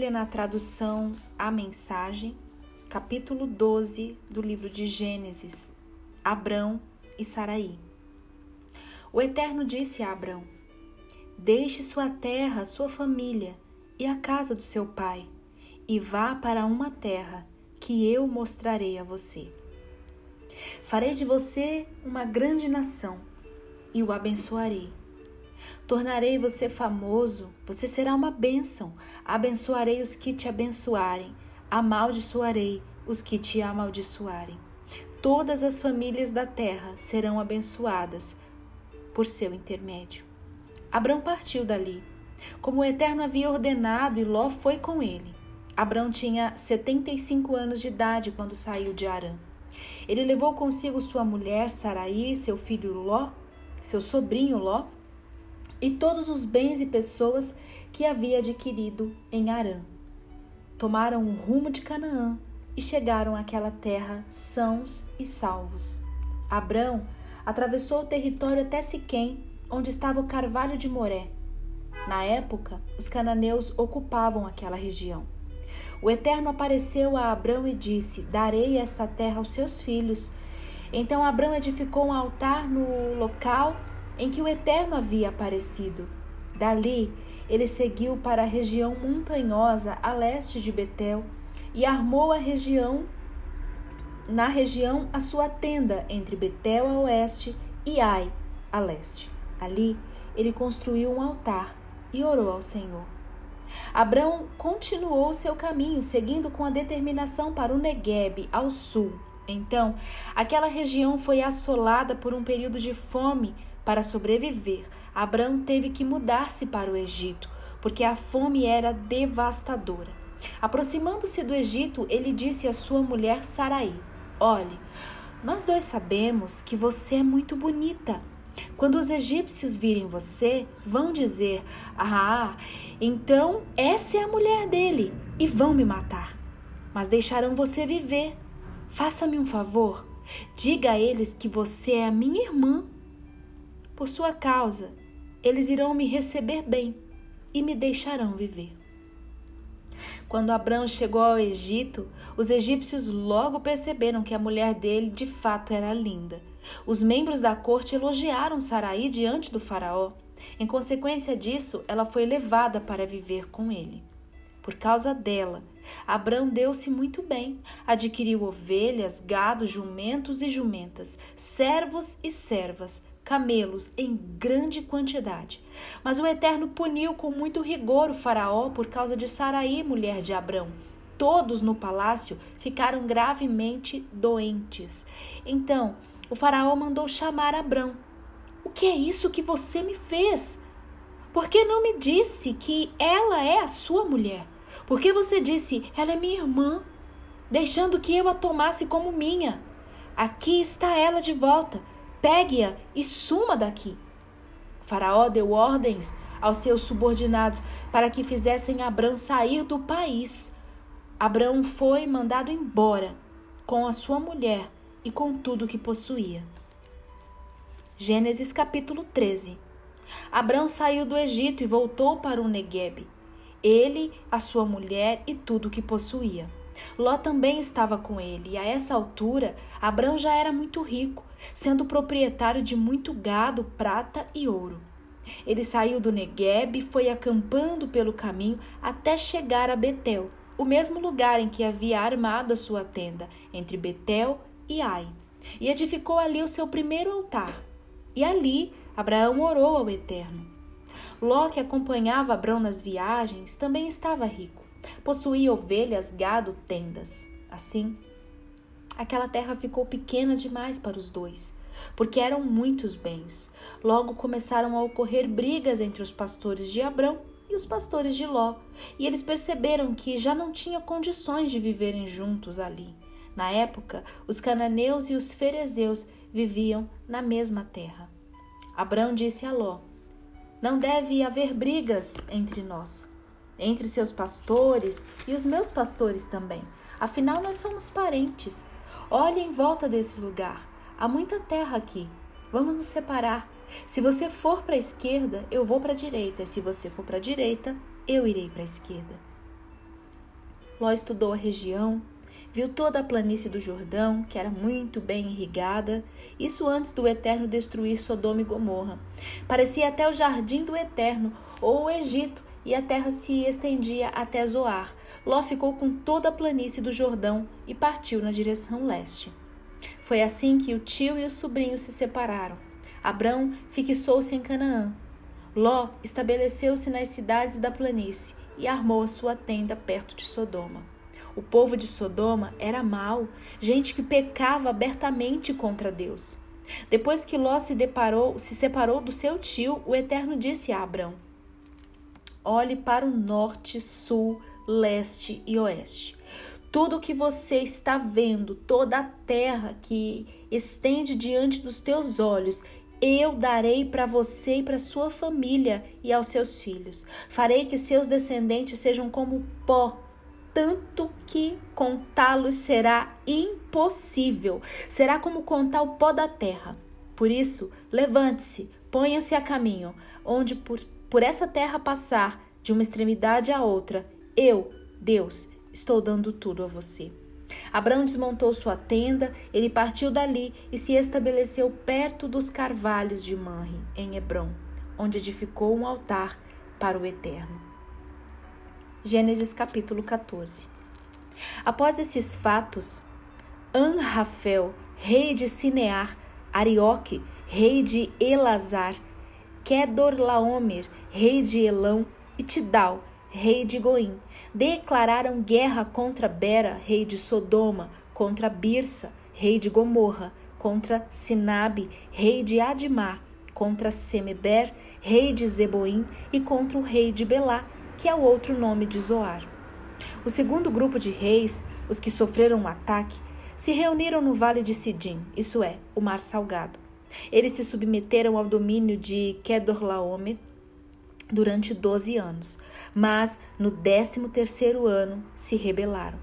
Bíblia na tradução A Mensagem, capítulo 12 do livro de Gênesis, Abrão e Saraí. O Eterno disse a Abrão: Deixe sua terra, sua família e a casa do seu pai, e vá para uma terra que eu mostrarei a você. Farei de você uma grande nação e o abençoarei. Tornarei você famoso, você será uma bênção. Abençoarei os que te abençoarem, amaldiçoarei os que te amaldiçoarem. Todas as famílias da terra serão abençoadas por seu intermédio. Abrão partiu dali, como o Eterno havia ordenado, e Ló foi com ele. Abrão tinha 75 anos de idade quando saiu de Arã. Ele levou consigo sua mulher Saraí, seu filho Ló, seu sobrinho Ló, e todos os bens e pessoas que havia adquirido em Arã. Tomaram o rumo de Canaã e chegaram àquela terra sãos e salvos. Abrão atravessou o território até Siquém, onde estava o carvalho de Moré. Na época, os cananeus ocupavam aquela região. O Eterno apareceu a Abrão e disse: Darei essa terra aos seus filhos. Então Abrão edificou um altar no local em que o Eterno havia aparecido. Dali, ele seguiu para a região montanhosa a leste de Betel e armou a região na região a sua tenda entre Betel a oeste e Ai a leste. Ali, ele construiu um altar e orou ao Senhor. Abrão continuou seu caminho, seguindo com a determinação para o Negueb, ao sul. Então, aquela região foi assolada por um período de fome. Para sobreviver, Abrão teve que mudar-se para o Egito, porque a fome era devastadora. Aproximando-se do Egito, ele disse à sua mulher Saraí: Olhe, nós dois sabemos que você é muito bonita quando os egípcios virem você, vão dizer: Ah, então essa é a mulher dele, e vão me matar. Mas deixarão você viver. Faça-me um favor. Diga a eles que você é a minha irmã. Por sua causa, eles irão me receber bem e me deixarão viver. Quando Abraão chegou ao Egito, os egípcios logo perceberam que a mulher dele de fato era linda. Os membros da corte elogiaram Saraí diante do faraó. Em consequência disso, ela foi levada para viver com ele. Por causa dela, Abrão deu-se muito bem. Adquiriu ovelhas, gado, jumentos e jumentas, servos e servas, camelos em grande quantidade. Mas o Eterno puniu com muito rigor o Faraó por causa de Saraí, mulher de Abrão. Todos no palácio ficaram gravemente doentes. Então, o Faraó mandou chamar Abrão. O que é isso que você me fez? Por que não me disse que ela é a sua mulher? Por que você disse, ela é minha irmã, deixando que eu a tomasse como minha? Aqui está ela de volta Pegue-a e suma daqui. O faraó deu ordens aos seus subordinados para que fizessem Abrão sair do país. Abrão foi mandado embora com a sua mulher e com tudo que possuía. Gênesis capítulo 13. Abrão saiu do Egito e voltou para o Negueb, ele, a sua mulher e tudo o que possuía. Ló também estava com ele, e a essa altura Abrão já era muito rico, sendo proprietário de muito gado, prata e ouro. Ele saiu do Negueb e foi acampando pelo caminho até chegar a Betel, o mesmo lugar em que havia armado a sua tenda, entre Betel e Ai. E edificou ali o seu primeiro altar. E ali Abraão orou ao Eterno. Ló, que acompanhava Abrão nas viagens, também estava rico Possuía ovelhas, gado, tendas. Assim, aquela terra ficou pequena demais para os dois, porque eram muitos bens. Logo começaram a ocorrer brigas entre os pastores de Abrão e os pastores de Ló, e eles perceberam que já não tinha condições de viverem juntos ali. Na época, os cananeus e os ferezeus viviam na mesma terra. Abrão disse a Ló: Não deve haver brigas entre nós entre seus pastores e os meus pastores também. Afinal, nós somos parentes. Olhe em volta desse lugar. Há muita terra aqui. Vamos nos separar. Se você for para a esquerda, eu vou para a direita. E se você for para a direita, eu irei para a esquerda. Ló estudou a região, viu toda a planície do Jordão, que era muito bem irrigada, isso antes do Eterno destruir Sodoma e Gomorra. Parecia até o jardim do Eterno, ou o Egito, e a terra se estendia até Zoar. Ló ficou com toda a planície do Jordão e partiu na direção leste. Foi assim que o tio e o sobrinho se separaram. Abrão fixou-se em Canaã. Ló estabeleceu-se nas cidades da planície e armou a sua tenda perto de Sodoma. O povo de Sodoma era mau, gente que pecava abertamente contra Deus. Depois que Ló se deparou, se separou do seu tio, o Eterno disse a Abrão: Olhe para o norte, sul, leste e oeste. Tudo o que você está vendo, toda a terra que estende diante dos teus olhos, eu darei para você e para sua família e aos seus filhos. Farei que seus descendentes sejam como pó, tanto que contá-los será impossível. Será como contar o pó da terra. Por isso, levante-se, ponha-se a caminho, onde por por essa terra passar de uma extremidade à outra, eu, Deus, estou dando tudo a você. Abraão desmontou sua tenda, ele partiu dali e se estabeleceu perto dos carvalhos de Manre, em Hebron, onde edificou um altar para o Eterno. Gênesis capítulo 14 Após esses fatos, Anrafel, rei de Sinear, Arioque, rei de Elazar, Kedorlaomer, rei de Elão, e Tidal, rei de Goim, declararam guerra contra Bera, rei de Sodoma, contra Birsa, rei de Gomorra, contra Sinabe, rei de Adimá, contra Semeber, rei de Zeboim, e contra o rei de Belá, que é o outro nome de Zoar. O segundo grupo de reis, os que sofreram o um ataque, se reuniram no vale de Sidim, isso é, o Mar Salgado. Eles se submeteram ao domínio de Kedorlaomer durante 12 anos, mas no 13º ano se rebelaram.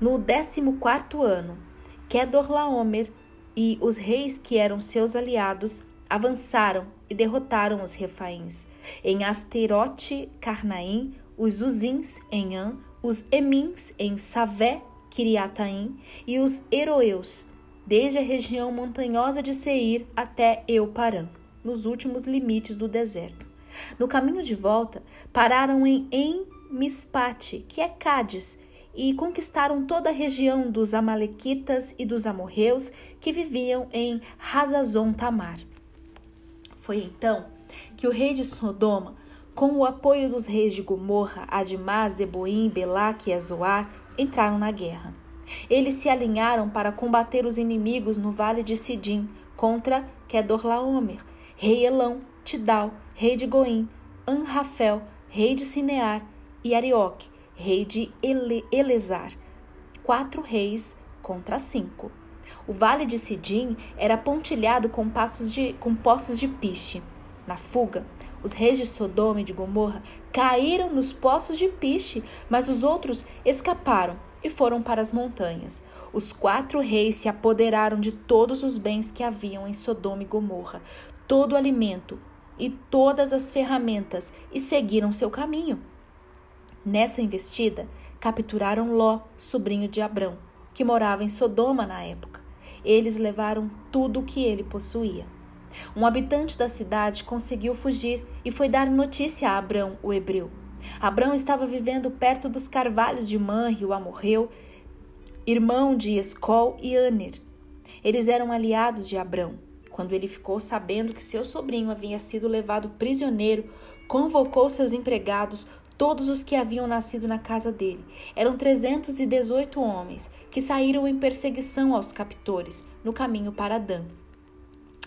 No 14º ano, Kedorlaomer e os reis que eram seus aliados avançaram e derrotaram os refaíns. Em Asterote Carnaim, os Uzins em An, os Emins em Savé, Kiriataim e os Heroeus desde a região montanhosa de Seir até Euparã, nos últimos limites do deserto. No caminho de volta, pararam em Emispate, que é Cádiz, e conquistaram toda a região dos Amalequitas e dos amorreus que viviam em Hazazon Tamar. Foi então que o rei de Sodoma, com o apoio dos reis de Gomorra, Admá, Zeboim, Belac e Azoar, entraram na guerra. Eles se alinharam para combater os inimigos no vale de Sidim contra Kedorlaomer, rei Elão, Tidal, rei de Goim, Anrafel, rei de Sinear, e Arioque, rei de Ele Elezar. Quatro reis contra cinco. O vale de Sidim era pontilhado com, de, com poços de piche. Na fuga, os reis de Sodoma e de Gomorra caíram nos poços de piche, mas os outros escaparam e foram para as montanhas. Os quatro reis se apoderaram de todos os bens que haviam em Sodoma e Gomorra, todo o alimento e todas as ferramentas, e seguiram seu caminho. Nessa investida, capturaram Ló, sobrinho de Abrão, que morava em Sodoma na época. Eles levaram tudo o que ele possuía. Um habitante da cidade conseguiu fugir e foi dar notícia a Abrão, o hebreu. Abrão estava vivendo perto dos carvalhos de Manre, o amorreu, irmão de Escol e Aner. Eles eram aliados de Abrão. Quando ele ficou sabendo que seu sobrinho havia sido levado prisioneiro, convocou seus empregados, todos os que haviam nascido na casa dele. Eram 318 homens que saíram em perseguição aos captores no caminho para Dan.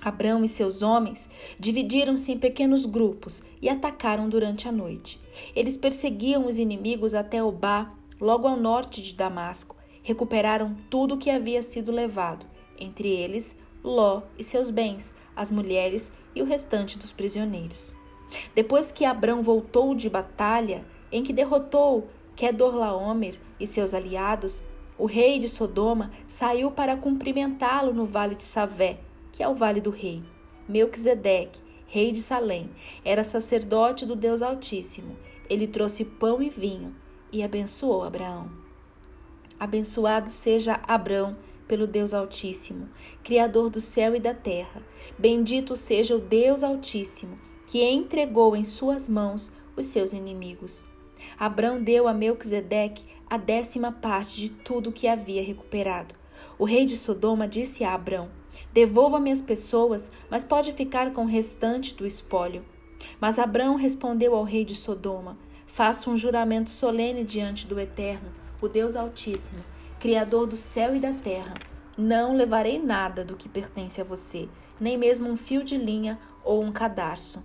Abrão e seus homens dividiram-se em pequenos grupos e atacaram durante a noite. Eles perseguiam os inimigos até Obá, logo ao norte de Damasco. Recuperaram tudo o que havia sido levado, entre eles Ló e seus bens, as mulheres e o restante dos prisioneiros. Depois que Abrão voltou de batalha, em que derrotou Kedorlaomer e seus aliados, o rei de Sodoma saiu para cumprimentá-lo no vale de Savé, que é o Vale do Rei. Melquisedeque, rei de Salém, era sacerdote do Deus Altíssimo. Ele trouxe pão e vinho e abençoou Abraão. Abençoado seja Abrão pelo Deus Altíssimo, Criador do céu e da terra. Bendito seja o Deus Altíssimo, que entregou em suas mãos os seus inimigos. Abrão deu a Melquisedeque a décima parte de tudo que havia recuperado. O rei de Sodoma disse a Abrão: Devolva-me as pessoas, mas pode ficar com o restante do espólio. Mas Abrão respondeu ao rei de Sodoma: Faço um juramento solene diante do Eterno, o Deus Altíssimo, Criador do céu e da terra. Não levarei nada do que pertence a você, nem mesmo um fio de linha ou um cadarço.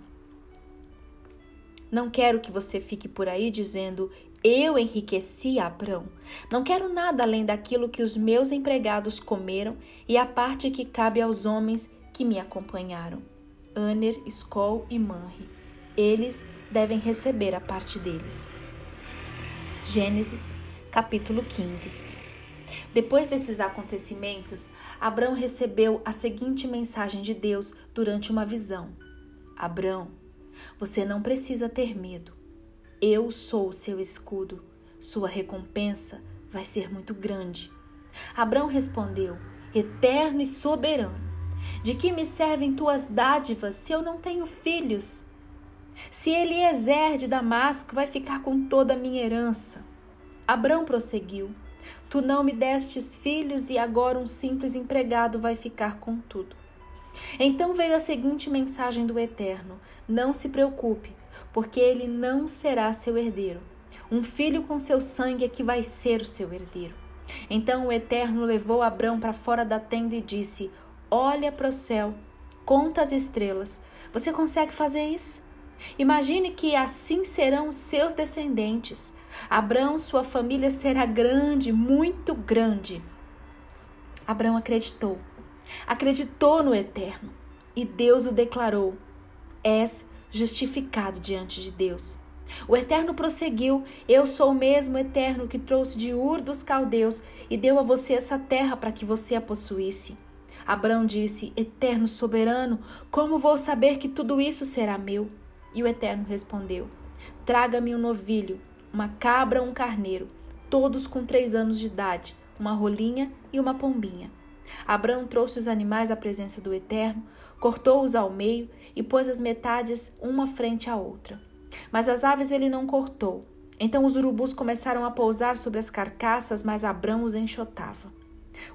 Não quero que você fique por aí dizendo: Eu enriqueci Abrão. Não quero nada além daquilo que os meus empregados comeram e a parte que cabe aos homens que me acompanharam. Aner, Skol e Manri. Eles devem receber a parte deles. Gênesis, capítulo 15. Depois desses acontecimentos, Abrão recebeu a seguinte mensagem de Deus durante uma visão: Abrão, você não precisa ter medo. Eu sou o seu escudo. Sua recompensa vai ser muito grande. Abrão respondeu: Eterno e soberano, de que me servem tuas dádivas se eu não tenho filhos? Se Eliezer de Damasco vai ficar com toda a minha herança. Abrão prosseguiu: Tu não me destes filhos e agora um simples empregado vai ficar com tudo. Então veio a seguinte mensagem do Eterno: Não se preocupe, porque ele não será seu herdeiro. Um filho com seu sangue é que vai ser o seu herdeiro. Então o Eterno levou Abrão para fora da tenda e disse: Olha para o céu, conta as estrelas. Você consegue fazer isso? Imagine que assim serão os seus descendentes. Abrão, sua família será grande, muito grande. Abrão acreditou acreditou no Eterno e Deus o declarou: És justificado diante de Deus. O Eterno prosseguiu: Eu sou o mesmo Eterno que trouxe de Ur dos Caldeus e deu a você essa terra para que você a possuísse. Abraão disse: Eterno soberano, como vou saber que tudo isso será meu? E o Eterno respondeu: Traga-me um novilho, uma cabra, um carneiro, todos com três anos de idade, uma rolinha e uma pombinha. Abraão trouxe os animais à presença do Eterno, cortou-os ao meio e pôs as metades uma frente à outra. Mas as aves ele não cortou. Então os urubus começaram a pousar sobre as carcaças, mas Abrão os enxotava.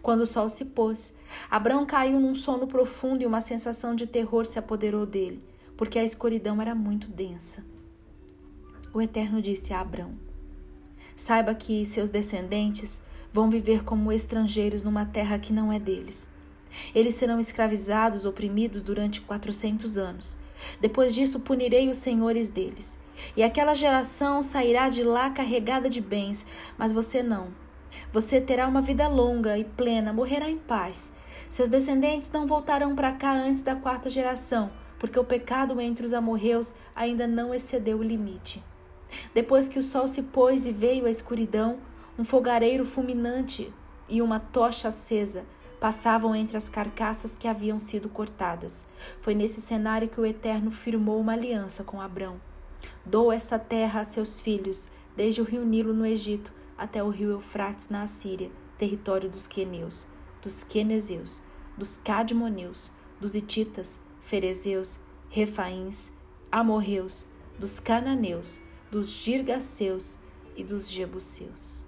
Quando o sol se pôs, Abrão caiu num sono profundo e uma sensação de terror se apoderou dele, porque a escuridão era muito densa. O Eterno disse a Abrão: Saiba que seus descendentes vão viver como estrangeiros numa terra que não é deles. Eles serão escravizados, oprimidos durante quatrocentos anos. Depois disso, punirei os senhores deles. E aquela geração sairá de lá carregada de bens, mas você não. Você terá uma vida longa e plena, morrerá em paz. Seus descendentes não voltarão para cá antes da quarta geração, porque o pecado entre os amorreus ainda não excedeu o limite. Depois que o sol se pôs e veio a escuridão, um fogareiro fulminante e uma tocha acesa passavam entre as carcaças que haviam sido cortadas. Foi nesse cenário que o Eterno firmou uma aliança com Abrão. Dou esta terra a seus filhos, desde o rio Nilo no Egito até o rio Eufrates na Assíria, território dos queneus, dos quenezeus, dos cadmoneus, dos hititas, ferezeus, refaíns, amorreus, dos cananeus, dos girgaceus e dos jebuseus.